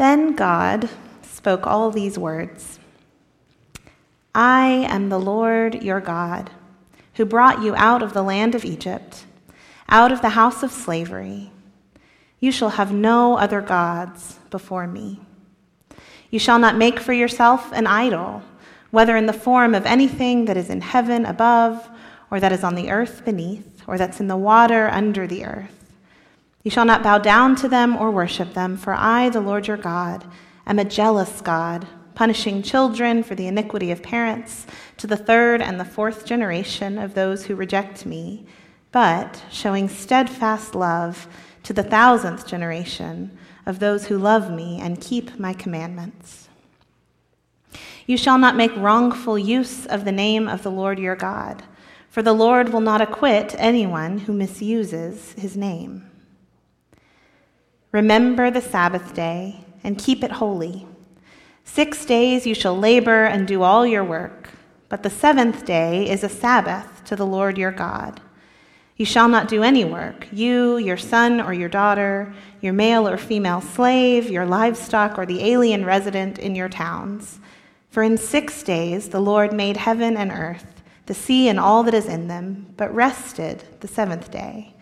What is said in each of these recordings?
Then God spoke all these words I am the Lord your God, who brought you out of the land of Egypt, out of the house of slavery. You shall have no other gods before me. You shall not make for yourself an idol, whether in the form of anything that is in heaven above, or that is on the earth beneath, or that's in the water under the earth. You shall not bow down to them or worship them, for I, the Lord your God, am a jealous God, punishing children for the iniquity of parents to the third and the fourth generation of those who reject me, but showing steadfast love to the thousandth generation of those who love me and keep my commandments. You shall not make wrongful use of the name of the Lord your God, for the Lord will not acquit anyone who misuses his name. Remember the Sabbath day and keep it holy. Six days you shall labor and do all your work, but the seventh day is a Sabbath to the Lord your God. You shall not do any work, you, your son or your daughter, your male or female slave, your livestock, or the alien resident in your towns. For in six days the Lord made heaven and earth, the sea and all that is in them, but rested the seventh day.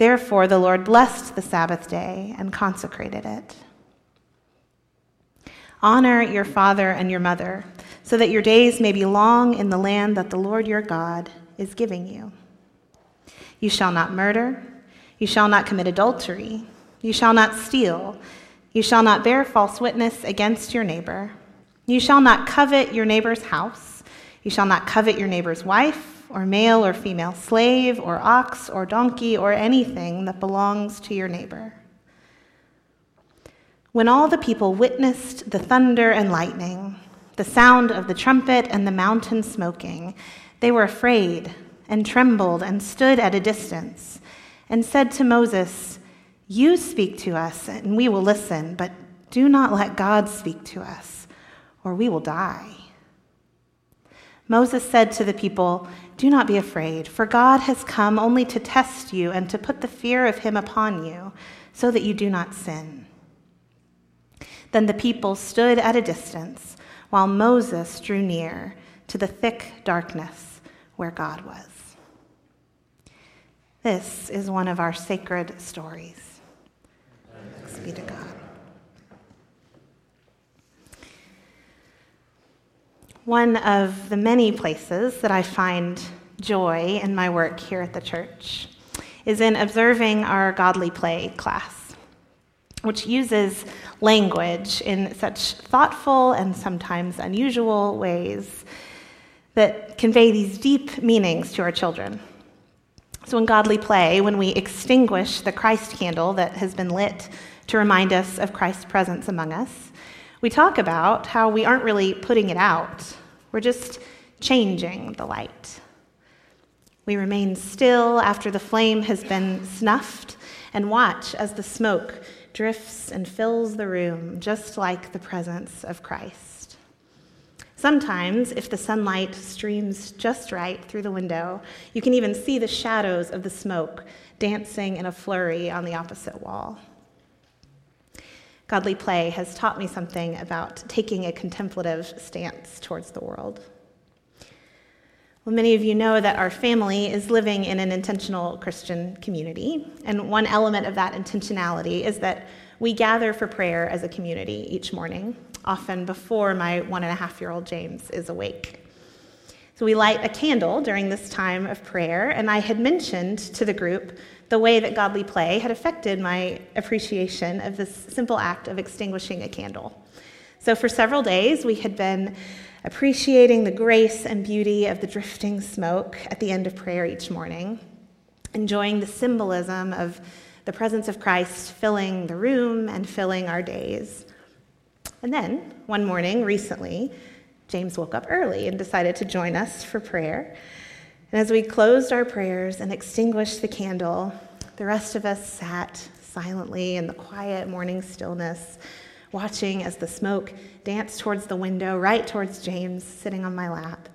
Therefore the Lord blessed the Sabbath day and consecrated it. Honor your father and your mother, so that your days may be long in the land that the Lord your God is giving you. You shall not murder. You shall not commit adultery. You shall not steal. You shall not bear false witness against your neighbor. You shall not covet your neighbor's house. You shall not covet your neighbor's wife, or male or female slave, or ox, or donkey, or anything that belongs to your neighbor. When all the people witnessed the thunder and lightning, the sound of the trumpet and the mountain smoking, they were afraid and trembled and stood at a distance and said to Moses, You speak to us, and we will listen, but do not let God speak to us, or we will die. Moses said to the people, Do not be afraid, for God has come only to test you and to put the fear of him upon you, so that you do not sin. Then the people stood at a distance, while Moses drew near to the thick darkness where God was. This is one of our sacred stories. Thanks be to God. One of the many places that I find joy in my work here at the church is in observing our godly play class, which uses language in such thoughtful and sometimes unusual ways that convey these deep meanings to our children. So, in godly play, when we extinguish the Christ candle that has been lit to remind us of Christ's presence among us, we talk about how we aren't really putting it out, we're just changing the light. We remain still after the flame has been snuffed and watch as the smoke drifts and fills the room, just like the presence of Christ. Sometimes, if the sunlight streams just right through the window, you can even see the shadows of the smoke dancing in a flurry on the opposite wall. Godly play has taught me something about taking a contemplative stance towards the world. Well, many of you know that our family is living in an intentional Christian community, and one element of that intentionality is that we gather for prayer as a community each morning often before my one and a half year old James is awake. So we light a candle during this time of prayer, and I had mentioned to the group the way that godly play had affected my appreciation of this simple act of extinguishing a candle. So for several days, we had been appreciating the grace and beauty of the drifting smoke at the end of prayer each morning, enjoying the symbolism of the presence of Christ filling the room and filling our days. And then, one morning recently, James woke up early and decided to join us for prayer. And as we closed our prayers and extinguished the candle, the rest of us sat silently in the quiet morning stillness, watching as the smoke danced towards the window, right towards James, sitting on my lap.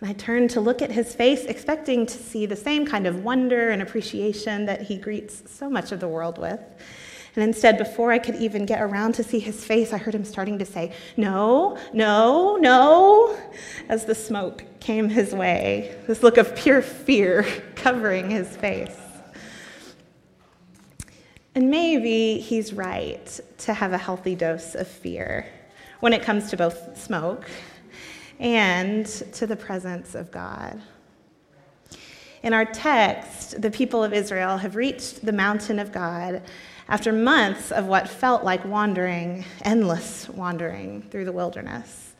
And I turned to look at his face, expecting to see the same kind of wonder and appreciation that he greets so much of the world with. And instead, before I could even get around to see his face, I heard him starting to say, No, no, no, as the smoke came his way, this look of pure fear covering his face. And maybe he's right to have a healthy dose of fear when it comes to both smoke and to the presence of God. In our text, the people of Israel have reached the mountain of God after months of what felt like wandering, endless wandering through the wilderness,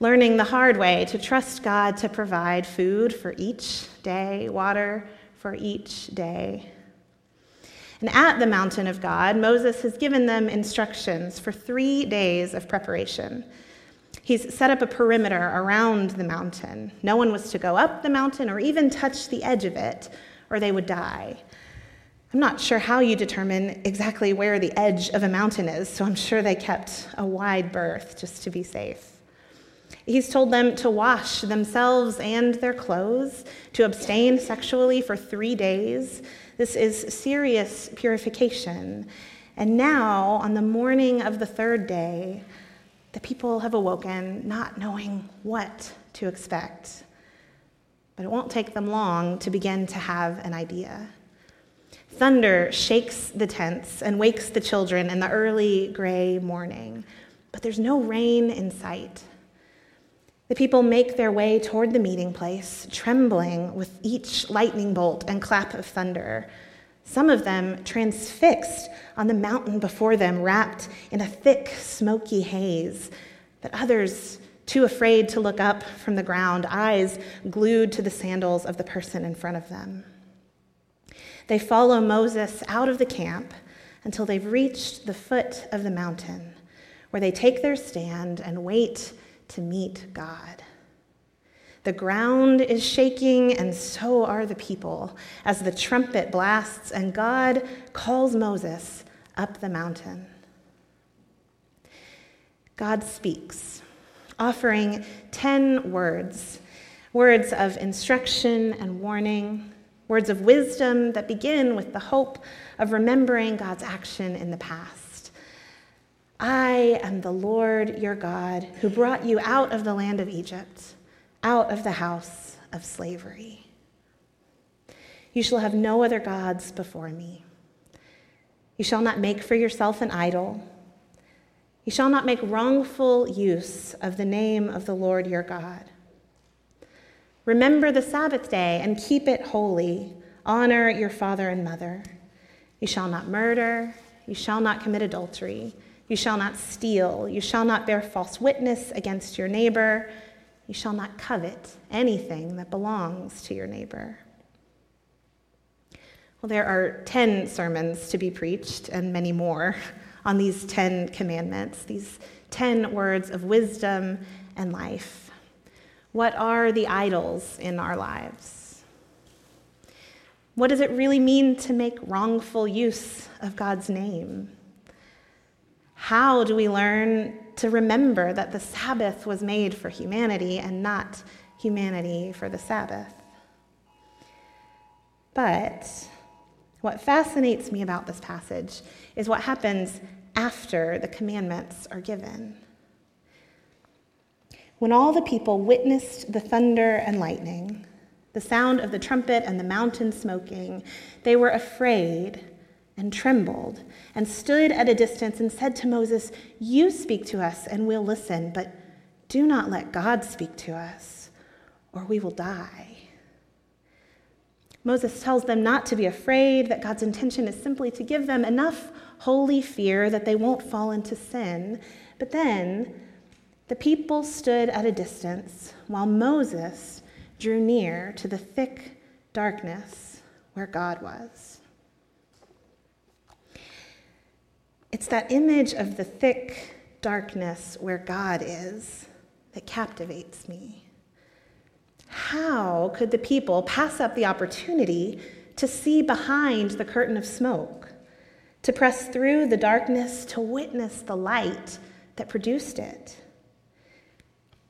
learning the hard way to trust God to provide food for each day, water for each day. And at the mountain of God, Moses has given them instructions for three days of preparation. He's set up a perimeter around the mountain. No one was to go up the mountain or even touch the edge of it, or they would die. I'm not sure how you determine exactly where the edge of a mountain is, so I'm sure they kept a wide berth just to be safe. He's told them to wash themselves and their clothes, to abstain sexually for three days. This is serious purification. And now, on the morning of the third day, the people have awoken not knowing what to expect. But it won't take them long to begin to have an idea. Thunder shakes the tents and wakes the children in the early gray morning, but there's no rain in sight. The people make their way toward the meeting place, trembling with each lightning bolt and clap of thunder. Some of them transfixed on the mountain before them, wrapped in a thick, smoky haze, but others too afraid to look up from the ground, eyes glued to the sandals of the person in front of them. They follow Moses out of the camp until they've reached the foot of the mountain, where they take their stand and wait to meet God. The ground is shaking, and so are the people, as the trumpet blasts and God calls Moses up the mountain. God speaks, offering 10 words words of instruction and warning, words of wisdom that begin with the hope of remembering God's action in the past. I am the Lord your God who brought you out of the land of Egypt, out of the house of slavery. You shall have no other gods before me. You shall not make for yourself an idol. You shall not make wrongful use of the name of the Lord your God. Remember the Sabbath day and keep it holy. Honor your father and mother. You shall not murder. You shall not commit adultery. You shall not steal. You shall not bear false witness against your neighbor. You shall not covet anything that belongs to your neighbor. Well, there are 10 sermons to be preached and many more on these 10 commandments, these 10 words of wisdom and life. What are the idols in our lives? What does it really mean to make wrongful use of God's name? How do we learn to remember that the Sabbath was made for humanity and not humanity for the Sabbath? But what fascinates me about this passage is what happens after the commandments are given. When all the people witnessed the thunder and lightning, the sound of the trumpet and the mountain smoking, they were afraid and trembled and stood at a distance and said to Moses, You speak to us and we'll listen, but do not let God speak to us, or we will die. Moses tells them not to be afraid, that God's intention is simply to give them enough holy fear that they won't fall into sin. But then the people stood at a distance while Moses drew near to the thick darkness where God was. It's that image of the thick darkness where God is that captivates me. How could the people pass up the opportunity to see behind the curtain of smoke, to press through the darkness to witness the light that produced it?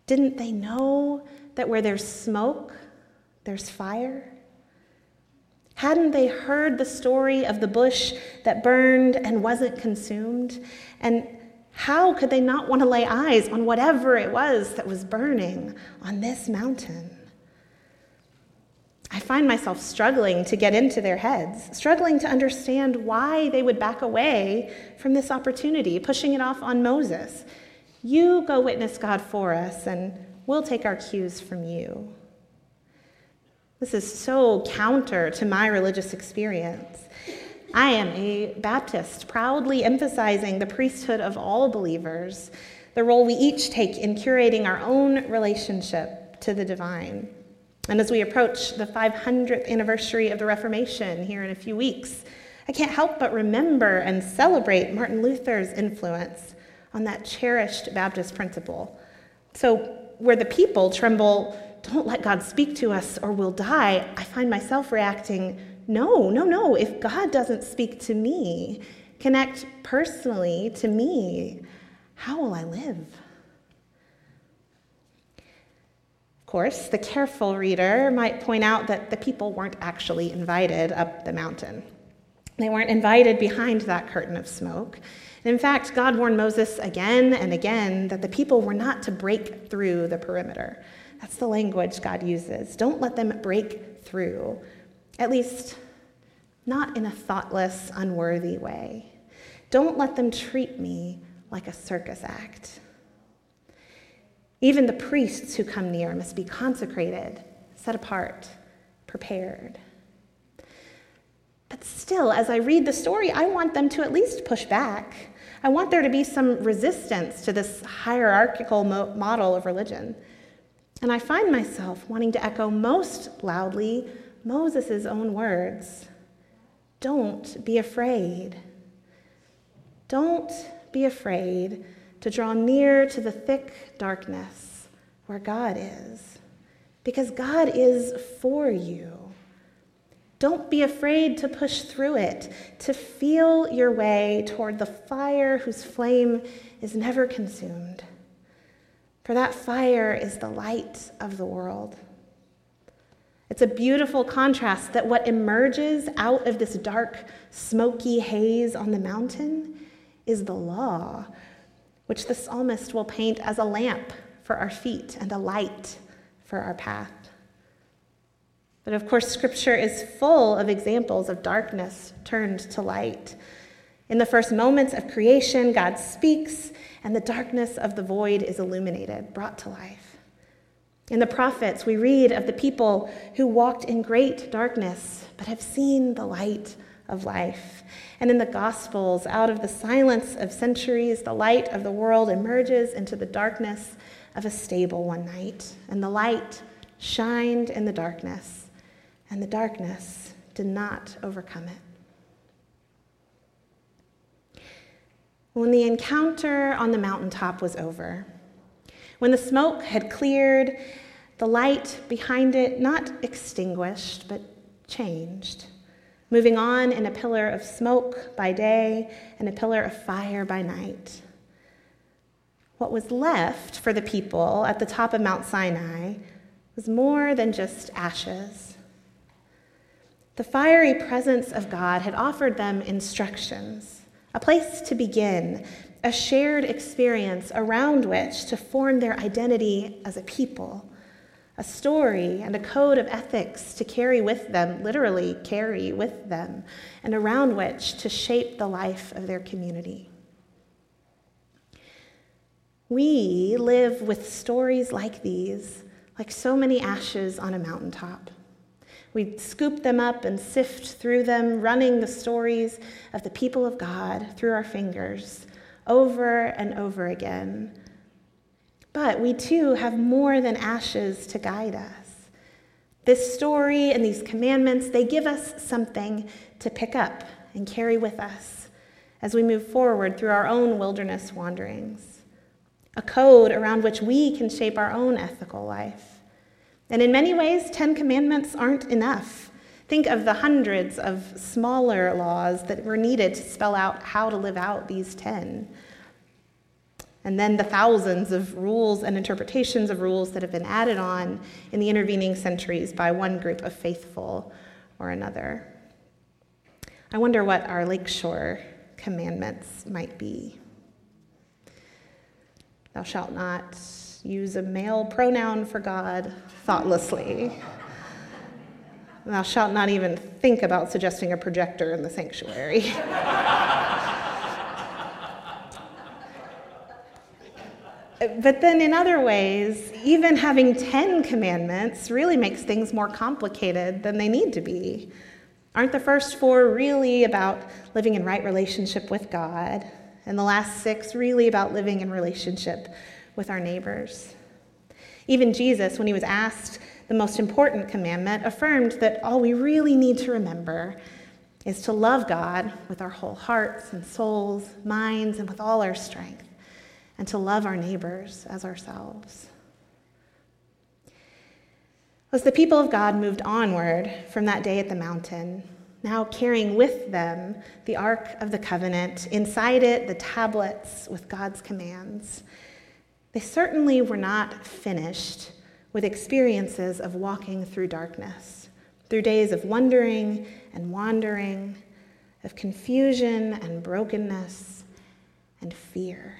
Didn't they know that where there's smoke, there's fire? Hadn't they heard the story of the bush that burned and wasn't consumed? And how could they not want to lay eyes on whatever it was that was burning on this mountain? I find myself struggling to get into their heads, struggling to understand why they would back away from this opportunity, pushing it off on Moses. You go witness God for us, and we'll take our cues from you. This is so counter to my religious experience. I am a Baptist, proudly emphasizing the priesthood of all believers, the role we each take in curating our own relationship to the divine. And as we approach the 500th anniversary of the Reformation here in a few weeks, I can't help but remember and celebrate Martin Luther's influence on that cherished Baptist principle. So, where the people tremble, don't let God speak to us or we'll die, I find myself reacting, no, no, no. If God doesn't speak to me, connect personally to me, how will I live? Of course, the careful reader might point out that the people weren't actually invited up the mountain. They weren't invited behind that curtain of smoke. in fact, God warned Moses again and again that the people were not to break through the perimeter. That's the language God uses. Don't let them break through, at least not in a thoughtless, unworthy way. Don't let them treat me like a circus act. Even the priests who come near must be consecrated, set apart, prepared. But still, as I read the story, I want them to at least push back. I want there to be some resistance to this hierarchical mo- model of religion. And I find myself wanting to echo most loudly Moses' own words Don't be afraid. Don't be afraid to draw near to the thick darkness where God is, because God is for you. Don't be afraid to push through it, to feel your way toward the fire whose flame is never consumed. For that fire is the light of the world. It's a beautiful contrast that what emerges out of this dark, smoky haze on the mountain is the law, which the psalmist will paint as a lamp for our feet and a light for our path. But of course, Scripture is full of examples of darkness turned to light. In the first moments of creation, God speaks, and the darkness of the void is illuminated, brought to life. In the prophets, we read of the people who walked in great darkness, but have seen the light of life. And in the Gospels, out of the silence of centuries, the light of the world emerges into the darkness of a stable one night. And the light shined in the darkness, and the darkness did not overcome it. When the encounter on the mountaintop was over, when the smoke had cleared, the light behind it not extinguished, but changed, moving on in a pillar of smoke by day and a pillar of fire by night. What was left for the people at the top of Mount Sinai was more than just ashes. The fiery presence of God had offered them instructions a place to begin, a shared experience around which to form their identity as a people, a story and a code of ethics to carry with them, literally carry with them, and around which to shape the life of their community. We live with stories like these, like so many ashes on a mountaintop. We scoop them up and sift through them, running the stories of the people of God through our fingers over and over again. But we too have more than ashes to guide us. This story and these commandments, they give us something to pick up and carry with us as we move forward through our own wilderness wanderings. A code around which we can shape our own ethical life. And in many ways, Ten Commandments aren't enough. Think of the hundreds of smaller laws that were needed to spell out how to live out these ten. And then the thousands of rules and interpretations of rules that have been added on in the intervening centuries by one group of faithful or another. I wonder what our Lake Shore commandments might be. Thou shalt not use a male pronoun for God thoughtlessly. Thou shalt not even think about suggesting a projector in the sanctuary. but then, in other ways, even having 10 commandments really makes things more complicated than they need to be. Aren't the first four really about living in right relationship with God? And the last six really about living in relationship with our neighbors? Even Jesus, when he was asked the most important commandment, affirmed that all we really need to remember is to love God with our whole hearts and souls, minds, and with all our strength, and to love our neighbors as ourselves. As the people of God moved onward from that day at the mountain, now carrying with them the Ark of the Covenant, inside it, the tablets with God's commands, they certainly were not finished with experiences of walking through darkness, through days of wondering and wandering, of confusion and brokenness and fear.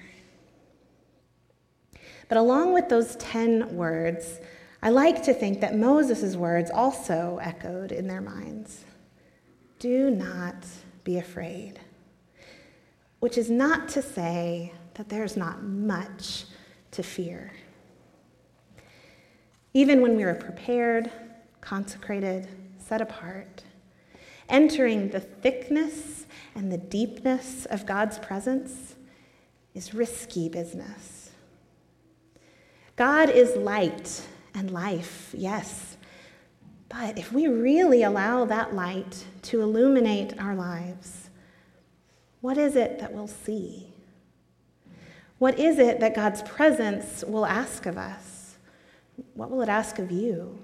But along with those 10 words, I like to think that Moses' words also echoed in their minds Do not be afraid. Which is not to say that there's not much to fear. Even when we are prepared, consecrated, set apart, entering the thickness and the deepness of God's presence is risky business. God is light and life, yes. But if we really allow that light to illuminate our lives, what is it that we'll see? What is it that God's presence will ask of us? what will it ask of you?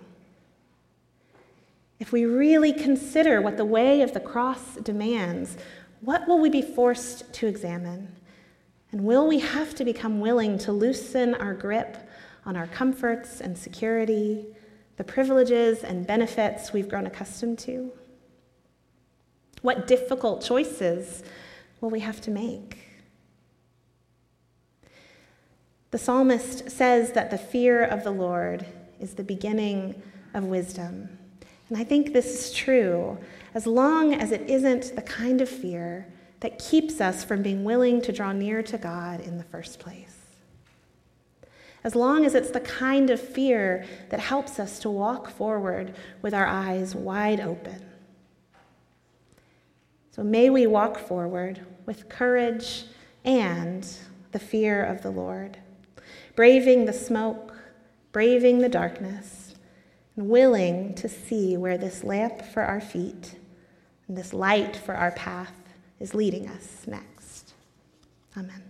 If we really consider what the way of the cross demands, what will we be forced to examine? And will we have to become willing to loosen our grip on our comforts and security, the privileges and benefits we've grown accustomed to? What difficult choices will we have to make? The psalmist says that the fear of the Lord is the beginning of wisdom. And I think this is true as long as it isn't the kind of fear that keeps us from being willing to draw near to God in the first place. As long as it's the kind of fear that helps us to walk forward with our eyes wide open. So may we walk forward with courage and the fear of the Lord braving the smoke, braving the darkness, and willing to see where this lamp for our feet and this light for our path is leading us next. Amen.